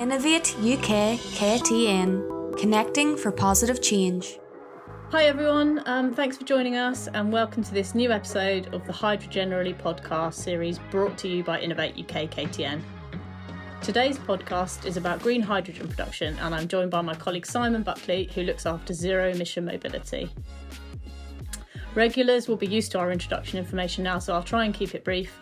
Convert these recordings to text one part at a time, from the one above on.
Innovate UK KTN, connecting for positive change. Hi everyone, um, thanks for joining us and welcome to this new episode of the Hydrogenerally podcast series brought to you by Innovate UK KTN. Today's podcast is about green hydrogen production and I'm joined by my colleague Simon Buckley who looks after zero emission mobility. Regulars will be used to our introduction information now so I'll try and keep it brief.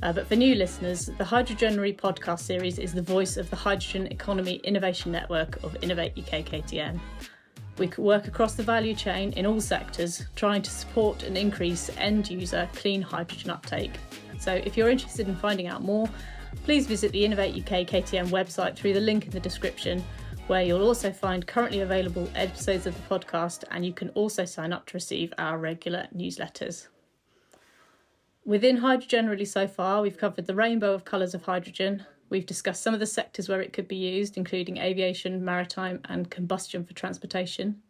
Uh, but for new listeners, the Hydrogenerally podcast series is the voice of the Hydrogen Economy Innovation Network of Innovate UK KTN. We work across the value chain in all sectors, trying to support and increase end user clean hydrogen uptake. So if you're interested in finding out more, please visit the Innovate UK KTN website through the link in the description, where you'll also find currently available episodes of the podcast and you can also sign up to receive our regular newsletters. Within hydrogen, really so far, we've covered the rainbow of colours of hydrogen. We've discussed some of the sectors where it could be used, including aviation, maritime, and combustion for transportation.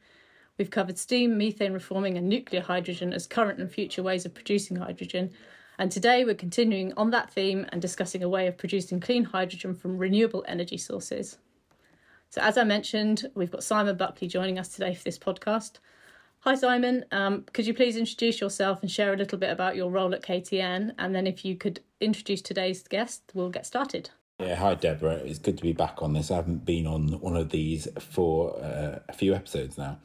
We've covered steam, methane reforming, and nuclear hydrogen as current and future ways of producing hydrogen. And today we're continuing on that theme and discussing a way of producing clean hydrogen from renewable energy sources. So, as I mentioned, we've got Simon Buckley joining us today for this podcast. Hi, Simon. Um, could you please introduce yourself and share a little bit about your role at KTN? And then, if you could introduce today's guest, we'll get started. Yeah, hi Deborah. It's good to be back on this. I haven't been on one of these for uh, a few episodes now.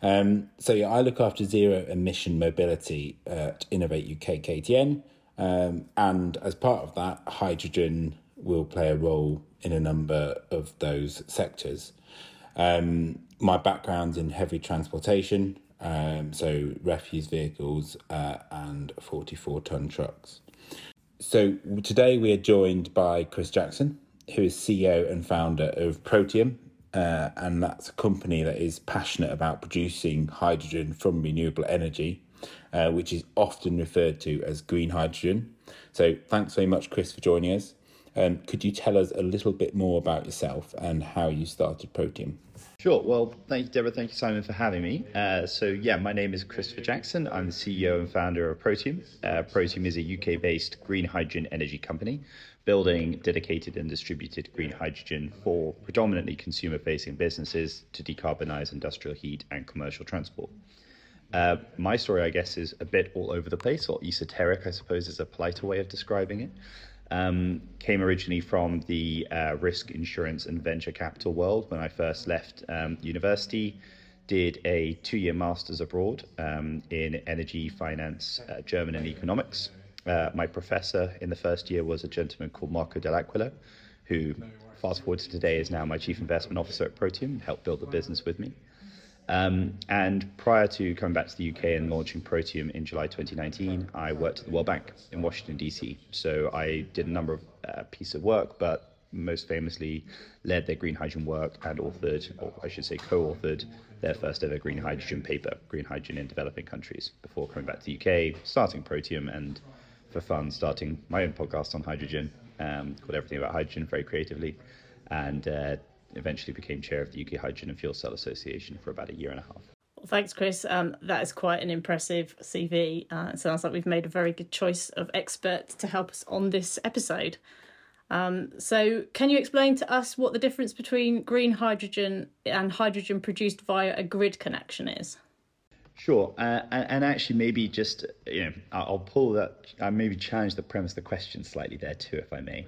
Um, so yeah, I look after zero emission mobility at Innovate UK KTN, um, and as part of that, hydrogen will play a role in a number of those sectors. Um, my background's in heavy transportation, um, so refuse vehicles uh, and 44 ton trucks. So today we are joined by Chris Jackson, who is CEO and founder of Protium, uh, and that's a company that is passionate about producing hydrogen from renewable energy, uh, which is often referred to as green hydrogen. So thanks very much, Chris, for joining us. Um, could you tell us a little bit more about yourself and how you started Protium? Sure. Well, thank you, Deborah. Thank you, Simon, for having me. Uh, so, yeah, my name is Christopher Jackson. I'm the CEO and founder of Protium. Uh, Protium is a UK based green hydrogen energy company building dedicated and distributed green hydrogen for predominantly consumer facing businesses to decarbonize industrial heat and commercial transport. Uh, my story, I guess, is a bit all over the place, or esoteric, I suppose, is a politer way of describing it um, came originally from the uh, risk insurance and venture capital world when I first left um, university. Did a two year master's abroad um, in energy, finance, uh, German, and economics. Uh, my professor in the first year was a gentleman called Marco Dell'Aquila, who, fast forward to today, is now my chief investment officer at Protium helped build the business with me. Um, and prior to coming back to the UK and launching Protium in July 2019, I worked at the World Bank in Washington, D.C. So I did a number of uh, pieces of work, but most famously led their green hydrogen work and authored, or I should say co authored, their first ever green hydrogen paper, Green Hydrogen in Developing Countries, before coming back to the UK, starting Protium, and for fun, starting my own podcast on hydrogen um, called Everything About Hydrogen very creatively. And uh, eventually became chair of the UK Hydrogen and Fuel Cell Association for about a year and a half. Well, thanks, Chris. Um, that is quite an impressive CV. Uh, it sounds like we've made a very good choice of experts to help us on this episode. Um, so, can you explain to us what the difference between green hydrogen and hydrogen produced via a grid connection is? Sure, uh, and, and, actually, maybe just you know, I'll pull that. I maybe challenge the premise of the question slightly there too, if I may.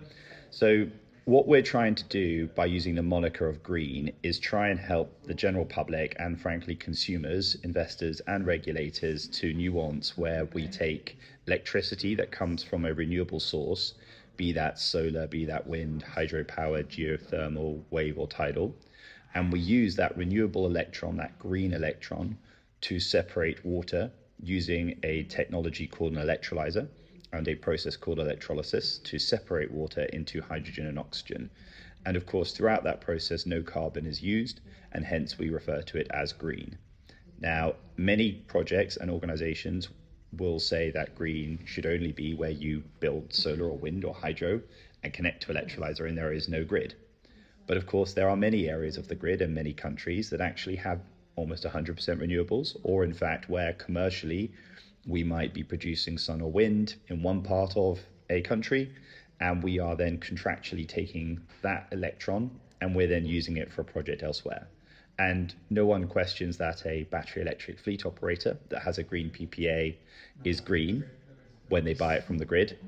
So, what we're trying to do by using the moniker of green is try and help the general public and frankly consumers, investors, and regulators to nuance where we take electricity that comes from a renewable source, be that solar, be that wind, hydropower, geothermal, wave, or tidal, and we use that renewable electron, that green electron, to separate water using a technology called an electrolyzer and a process called electrolysis to separate water into hydrogen and oxygen. And of course, throughout that process, no carbon is used, and hence we refer to it as green. Now, many projects and organizations will say that green should only be where you build solar or wind or hydro and connect to electrolyzer and there is no grid. But of course, there are many areas of the grid and many countries that actually have almost 100% renewables, or in fact, where commercially we might be producing sun or wind in one part of a country and we are then contractually taking that electron and we're then using it for a project elsewhere. And no one questions that a battery electric fleet operator that has a green PPA is green when they buy it from the grid.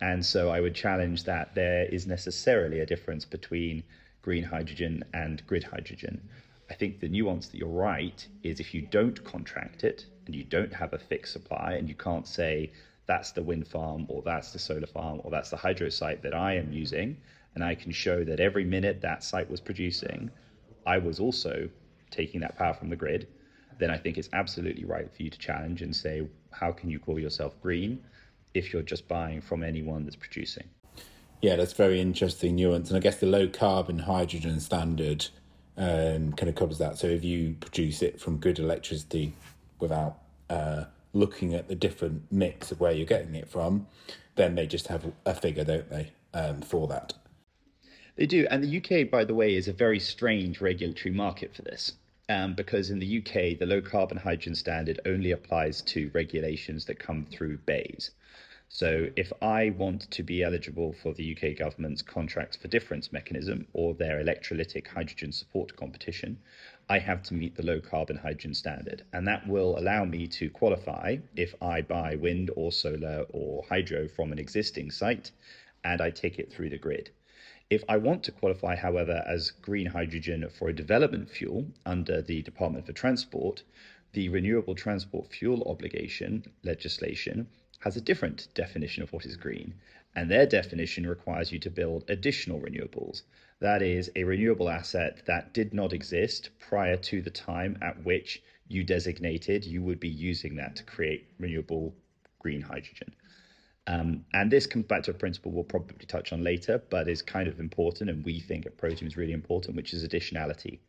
And so I would challenge that there is necessarily a difference between green hydrogen and grid hydrogen. I think the nuance that you're right is if you don't contract it and you don't have a fixed supply and you can't say that's the wind farm or that's the solar farm or that's the hydro site that I am using, and I can show that every minute that site was producing, I was also taking that power from the grid, then I think it's absolutely right for you to challenge and say, how can you call yourself green if you're just buying from anyone that's producing? Yeah, that's very interesting nuance. And I guess the low carbon hydrogen standard um, kind of covers that. So if you produce it from grid electricity without uh, looking at the different mix of where you're getting it from, then they just have a figure, don't they, um, for that? They do. And the UK, by the way, is a very strange regulatory market for this. Um, because in the UK, the low carbon hydrogen standard only applies to regulations that come through BEIS. So if I want to be eligible for the UK government's contracts for difference mechanism or their electrolytic hydrogen support competition, I have to meet the low carbon hydrogen standard. And that will allow me to qualify if I buy wind or solar or hydro from an existing site and I take it through the grid. If I want to qualify, however, as green hydrogen for a development fuel under the Department for Transport, the Renewable Transport Fuel Obligation legislation has a different definition of what is green, and their definition requires you to build additional renewables. That is, a renewable asset that did not exist prior to the time at which you designated you would be using that to create renewable green hydrogen. Um, and this comes back to a principle we'll probably touch on later, but is kind of important, and we think at Protium is really important, which is additionality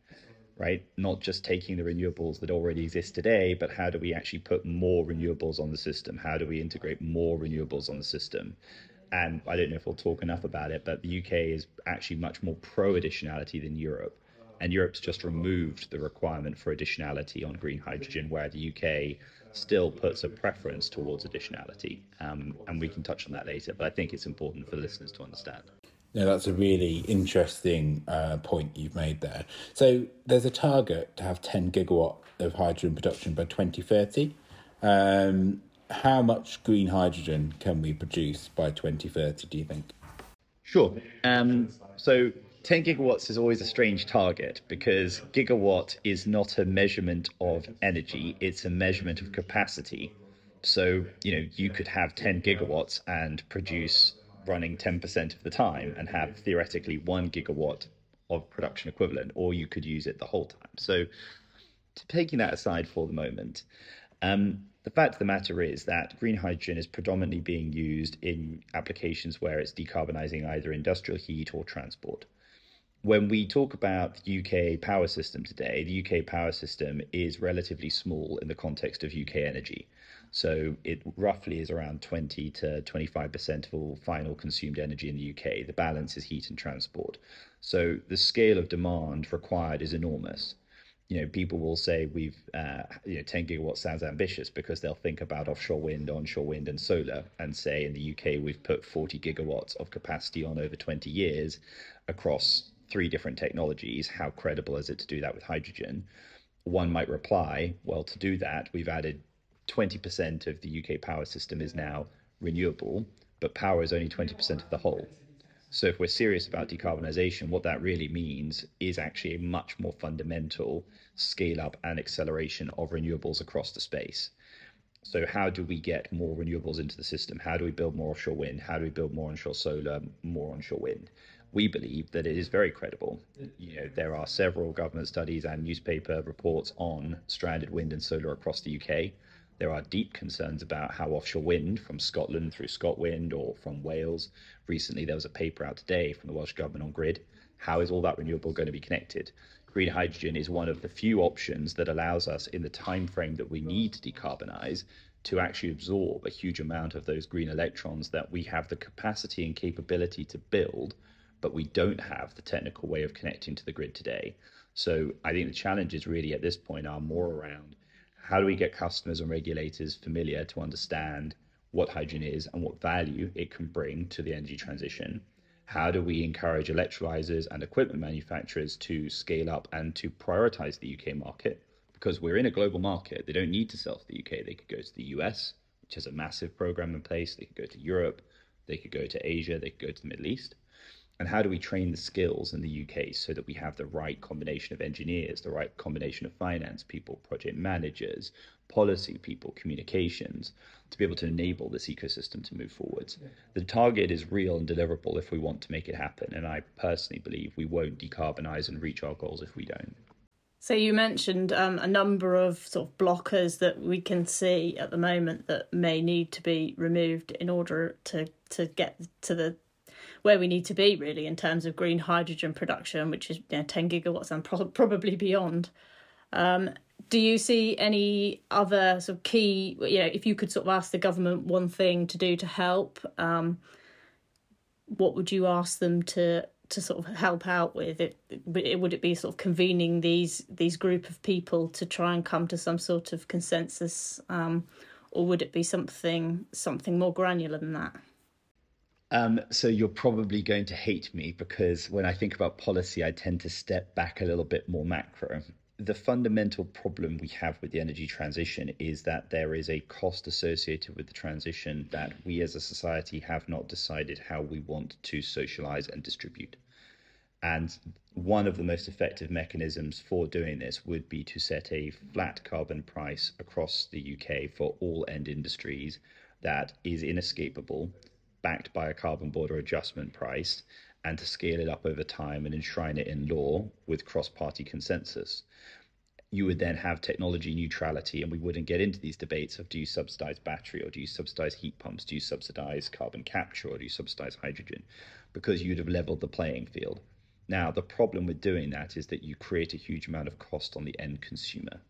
right? Not just taking the renewables that already exist today, but how do we actually put more renewables on the system? How do we integrate more renewables on the system? And I don't know if we'll talk enough about it, but the UK is actually much more pro additionality than Europe. And Europe's just removed the requirement for additionality on green hydrogen, where the UK still puts a preference towards additionality. Um, and we can touch on that later, but I think it's important for listeners to understand. No, that's a really interesting uh, point you've made there. So there's a target to have 10 gigawatt of hydrogen production by 2030. Um, how much green hydrogen can we produce by 2030, do you think? Sure. Um, so 10 gigawatts is always a strange target because gigawatt is not a measurement of energy, it's a measurement of capacity. So, you know, you could have 10 gigawatts and produce running 10% of the time and have theoretically one gigawatt of production equivalent, or you could use it the whole time. So, taking that aside for the moment, um, the fact of the matter is that green hydrogen is predominantly being used in applications where it's decarbonizing either industrial heat or transport. When we talk about the UK power system today, the UK power system is relatively small in the context of UK energy. So it roughly is around 20 to 25% of all final consumed energy in the UK. The balance is heat and transport. So the scale of demand required is enormous. You know, people will say we've, uh, you know, 10 gigawatts sounds ambitious because they'll think about offshore wind, onshore wind, and solar, and say in the UK we've put 40 gigawatts of capacity on over 20 years across three different technologies. How credible is it to do that with hydrogen? One might reply, well, to do that, we've added 20% of the UK power system is now renewable, but power is only 20% of the whole. So, if we're serious about decarbonisation, what that really means is actually a much more fundamental scale up and acceleration of renewables across the space. So, how do we get more renewables into the system? How do we build more offshore wind? How do we build more onshore solar, more onshore wind? We believe that it is very credible. You know, there are several government studies and newspaper reports on stranded wind and solar across the UK. There are deep concerns about how offshore wind from Scotland through ScotWind or from Wales. Recently, there was a paper out today from the Welsh Government on grid. How is all that renewable going to be connected? Green hydrogen is one of the few options that allows us, in the time frame that we need to decarbonize, to actually absorb a huge amount of those green electrons that we have the capacity and capability to build, but we don't have the technical way of connecting to the grid today. So I think the challenges really at this point are more around how do we get customers and regulators familiar to understand what hydrogen is and what value it can bring to the energy transition. How do we encourage electrolyzers and equipment manufacturers to scale up and to prioritize the UK market? Because we're in a global market. They don't need to sell to the UK. They could go to the US, which has a massive program in place. They could go to Europe. They could go to Asia. They could go to the Middle East. And how do we train the skills in the UK so that we have the right combination of engineers, the right combination of finance people, project managers, policy people, communications, to be able to enable this ecosystem to move forwards. Yeah. The target is real and deliverable if we want to make it happen. And I personally believe we won't decarbonize and reach our goals if we don't. So you mentioned um, a number of sort of blockers that we can see at the moment that may need to be removed in order to to get to the where we need to be really in terms of green hydrogen production, which is you know, 10 gigawatts and pro- probably beyond. Um, do you see any other sort of key you know if you could sort of ask the government one thing to do to help um, what would you ask them to to sort of help out with it it would it be sort of convening these these group of people to try and come to some sort of consensus um, or would it be something something more granular than that um, so you're probably going to hate me because when I think about policy, I tend to step back a little bit more macro the fundamental problem we have with the energy transition is that there is a cost associated with the transition that we as a society have not decided how we want to socialize and distribute. And one of the most effective mechanisms for doing this would be to set a flat carbon price across the UK for all end industries that is inescapable, backed by a carbon border adjustment price, and to scale it up over time and enshrine it in law with cross party consensus. You would then have technology neutrality, and we wouldn't get into these debates of do you subsidize battery or do you subsidize heat pumps? Do you subsidize carbon capture or do you subsidize hydrogen? Because you'd have leveled the playing field. Now, the problem with doing that is that you create a huge amount of cost on the end consumer.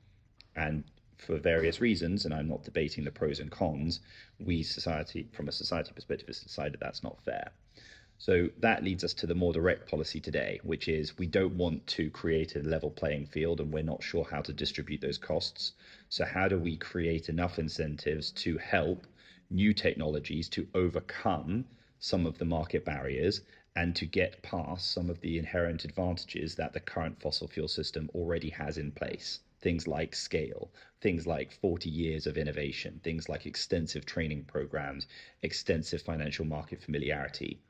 And for various reasons, and I'm not debating the pros and cons, we society, from a society perspective, has decided that's not fair. So that leads us to the more direct policy today, which is we don't want to create a level playing field and we're not sure how to distribute those costs. So, how do we create enough incentives to help new technologies to overcome some of the market barriers and to get past some of the inherent advantages that the current fossil fuel system already has in place? Things like scale, things like 40 years of innovation, things like extensive training programs, extensive financial market familiarity.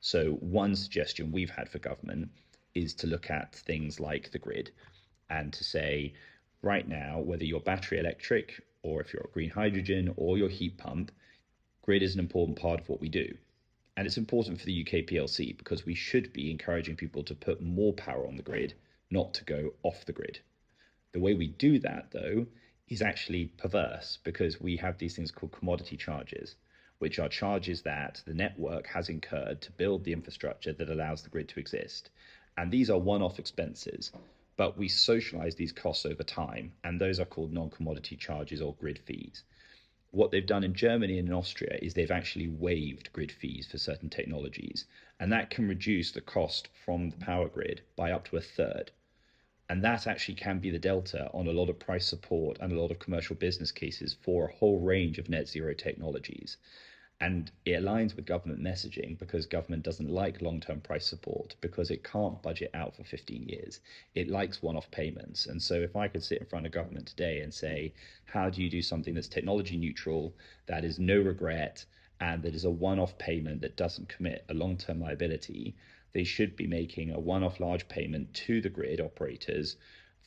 So, one suggestion we've had for government is to look at things like the grid and to say, right now, whether you're battery electric or if you're green hydrogen or your heat pump, grid is an important part of what we do. And it's important for the UK PLC because we should be encouraging people to put more power on the grid, not to go off the grid. The way we do that, though, is actually perverse because we have these things called commodity charges which are charges that the network has incurred to build the infrastructure that allows the grid to exist. And these are one off expenses, but we socialize these costs over time, and those are called non commodity charges or grid fees. What they've done in Germany and in Austria is they've actually waived grid fees for certain technologies, and that can reduce the cost from the power grid by up to a third. And that actually can be the delta on a lot of price support and a lot of commercial business cases for a whole range of net zero technologies. And it aligns with government messaging because government doesn't like long term price support because it can't budget out for 15 years. It likes one off payments. And so, if I could sit in front of government today and say, how do you do something that's technology neutral, that is no regret, and that is a one off payment that doesn't commit a long term liability, they should be making a one off large payment to the grid operators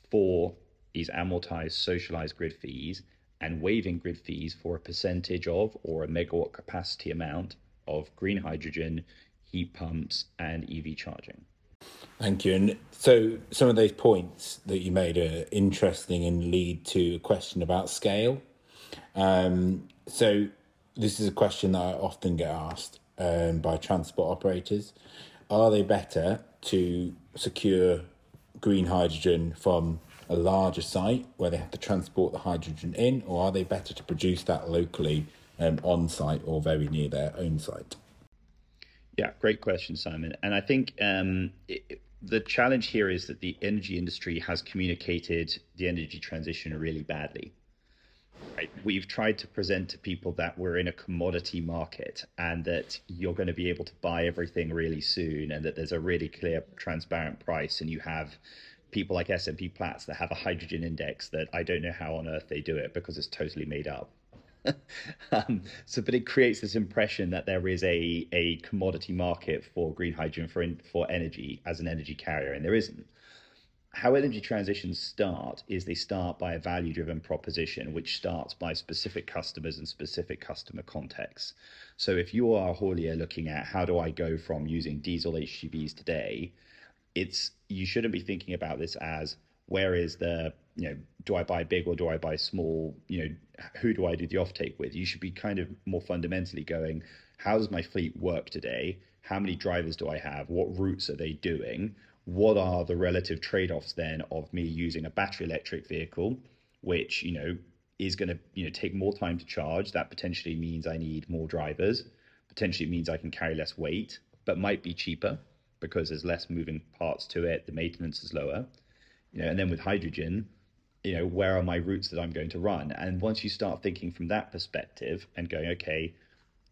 for these amortized socialized grid fees and waiving grid fees for a percentage of or a megawatt capacity amount of green hydrogen, heat pumps, and EV charging. Thank you. And so some of those points that you made are interesting and lead to a question about scale. Um, so this is a question that I often get asked um, by transport operators. Are they better to secure green hydrogen from a larger site where they have to transport the hydrogen in, or are they better to produce that locally um, on site or very near their own site? Yeah, great question, Simon. And I think um, it, the challenge here is that the energy industry has communicated the energy transition really badly. Right. We've tried to present to people that we're in a commodity market and that you're going to be able to buy everything really soon and that there's a really clear, transparent price and you have people like S&P Platts that have a hydrogen index that I don't know how on earth they do it because it's totally made up. um, so, but it creates this impression that there is a, a commodity market for green hydrogen for, for energy as an energy carrier, and there isn't how energy transitions start is they start by a value driven proposition, which starts by specific customers and specific customer contexts. So if you are haulier looking at how do I go from using diesel HGVs today, it's you shouldn't be thinking about this as where is the you know do I buy big or do I buy small? You know who do I do the offtake with? You should be kind of more fundamentally going how does my fleet work today? How many drivers do I have? What routes are they doing? What are the relative trade-offs then of me using a battery electric vehicle which you know is going to you know take more time to charge. That potentially means i need more drivers. Potentially means i can carry less weight but might be cheaper because there's less moving parts to it the maintenance is lower. You know and then with hydrogen you know where are my routes that i'm going to run? And once you start thinking from that perspective and going okay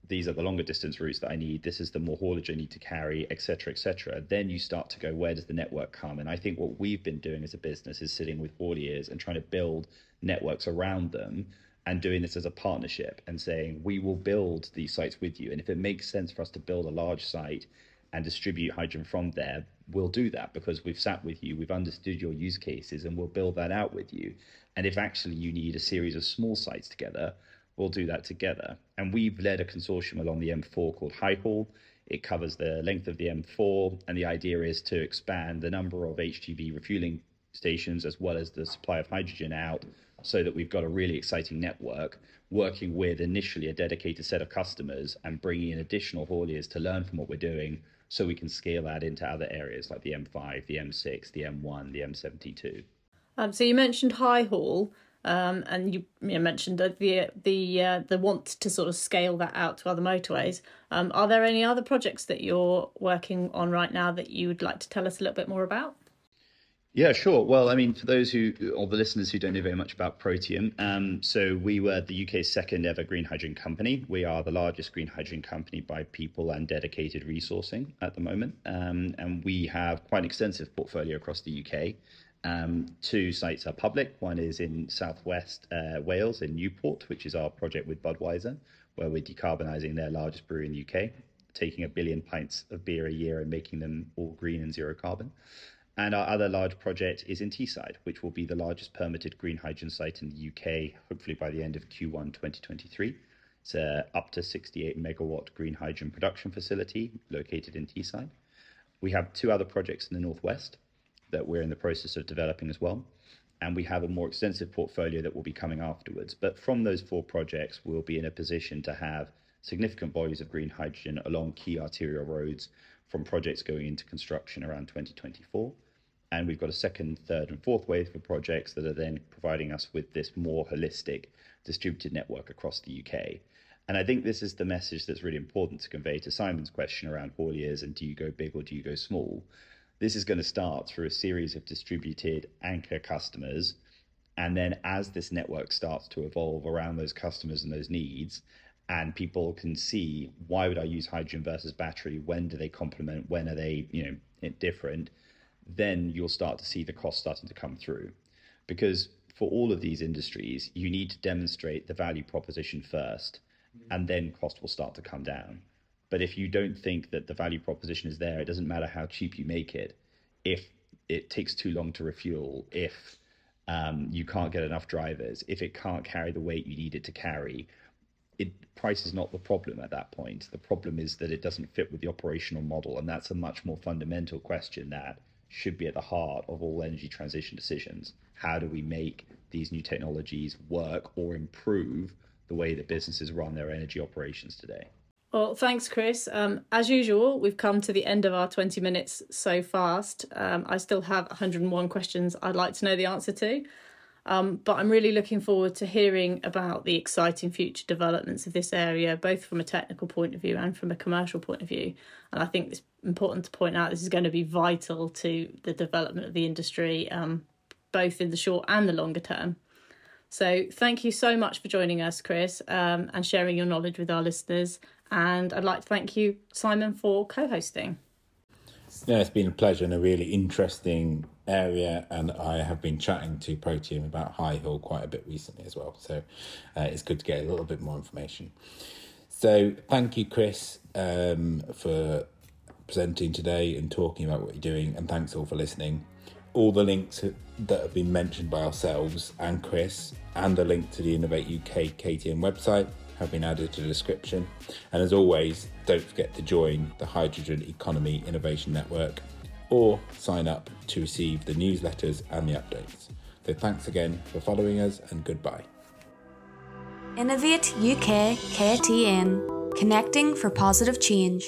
these are the longer distance routes that I need, this is the more haulage I need to carry, etc., etc. Then you start to go, where does the network come? And I think what we've been doing as a business is sitting with hauliers and trying to build networks around them and doing this as a partnership and saying, we will build these sites with you. And if it makes sense for us to build a large site and distribute hydrogen from there, we'll do that because we've sat with you, we've understood your use cases, and we'll build that out with you. And if actually you need a series of small sites together, we'll do that together. And we've led a consortium along the M4 called HyHaul. It covers the length of the M4, and the idea is to expand the number of HGV refueling stations as well as the supply of hydrogen out so that we've got a really exciting network working with initially a dedicated set of customers and bringing in additional hauliers to learn from what we're doing so we can scale that into other areas like the M5, the M6, the M1, the M72. Um, so you mentioned HyHaul. Um, and you, you mentioned the the the, uh, the want to sort of scale that out to other motorways. Um, are there any other projects that you're working on right now that you would like to tell us a little bit more about? Yeah, sure. Well, I mean, for those who, or the listeners who don't know very much about Protium, um, so we were the UK's second ever green hydrogen company. We are the largest green hydrogen company by people and dedicated resourcing at the moment. Um, and we have quite an extensive portfolio across the UK. Um, two sites are public. One is in southwest uh, Wales in Newport, which is our project with Budweiser, where we're decarbonising their largest brewery in the UK, taking a billion pints of beer a year and making them all green and zero carbon. And our other large project is in Teesside, which will be the largest permitted green hydrogen site in the UK, hopefully by the end of Q1 2023. It's a up to 68 megawatt green hydrogen production facility located in Teesside. We have two other projects in the northwest that we're in the process of developing as well. And we have a more extensive portfolio that will be coming afterwards. But from those four projects, we'll be in a position to have significant volumes of green hydrogen along key arterial roads from projects going into construction around 2024. And we've got a second, third, and fourth wave of projects that are then providing us with this more holistic distributed network across the UK. And I think this is the message that's really important to convey to Simon's question around hauliers and do you go big or do you go small? This is going to start through a series of distributed anchor customers. And then as this network starts to evolve around those customers and those needs, and people can see why would I use hydrogen versus battery? When do they complement? When are they, you know, different? Then you'll start to see the cost starting to come through. Because for all of these industries, you need to demonstrate the value proposition first, and then cost will start to come down. But if you don't think that the value proposition is there, it doesn't matter how cheap you make it. If it takes too long to refuel, if um, you can't get enough drivers, if it can't carry the weight you need it to carry, it, price is not the problem at that point. The problem is that it doesn't fit with the operational model, and that's a much more fundamental question that should be at the heart of all energy transition decisions. How do we make these new technologies work or improve the way that businesses run their energy operations today? Well, thanks, Chris. Um, as usual, we've come to the end of our 20 minutes so fast. Um, I still have 101 questions I'd like to know the answer to. Um, but I'm really looking forward to hearing about the exciting future developments of this area, both from a technical point of view and from a commercial point of view. And I think it's important to point out this is going to be vital to the development of the industry, um, both in the short and the longer term. So thank you so much for joining us, Chris, um, and sharing your knowledge with our listeners. And I'd like to thank you, Simon, for co hosting. Yeah, it's been a pleasure and a really interesting area. And I have been chatting to Protium about HyHaul quite a bit recently as well. So uh, it's good to get a little bit more information. So thank you, Chris, um, for presenting today and talking about what you're doing. And thanks all for listening. All the links that have been mentioned by ourselves and Chris, and the link to the Innovate UK KTN website have been added to the description. And as always, don't forget to join the Hydrogen Economy Innovation Network or sign up to receive the newsletters and the updates. So thanks again for following us and goodbye. Innovate UK KTN, connecting for positive change.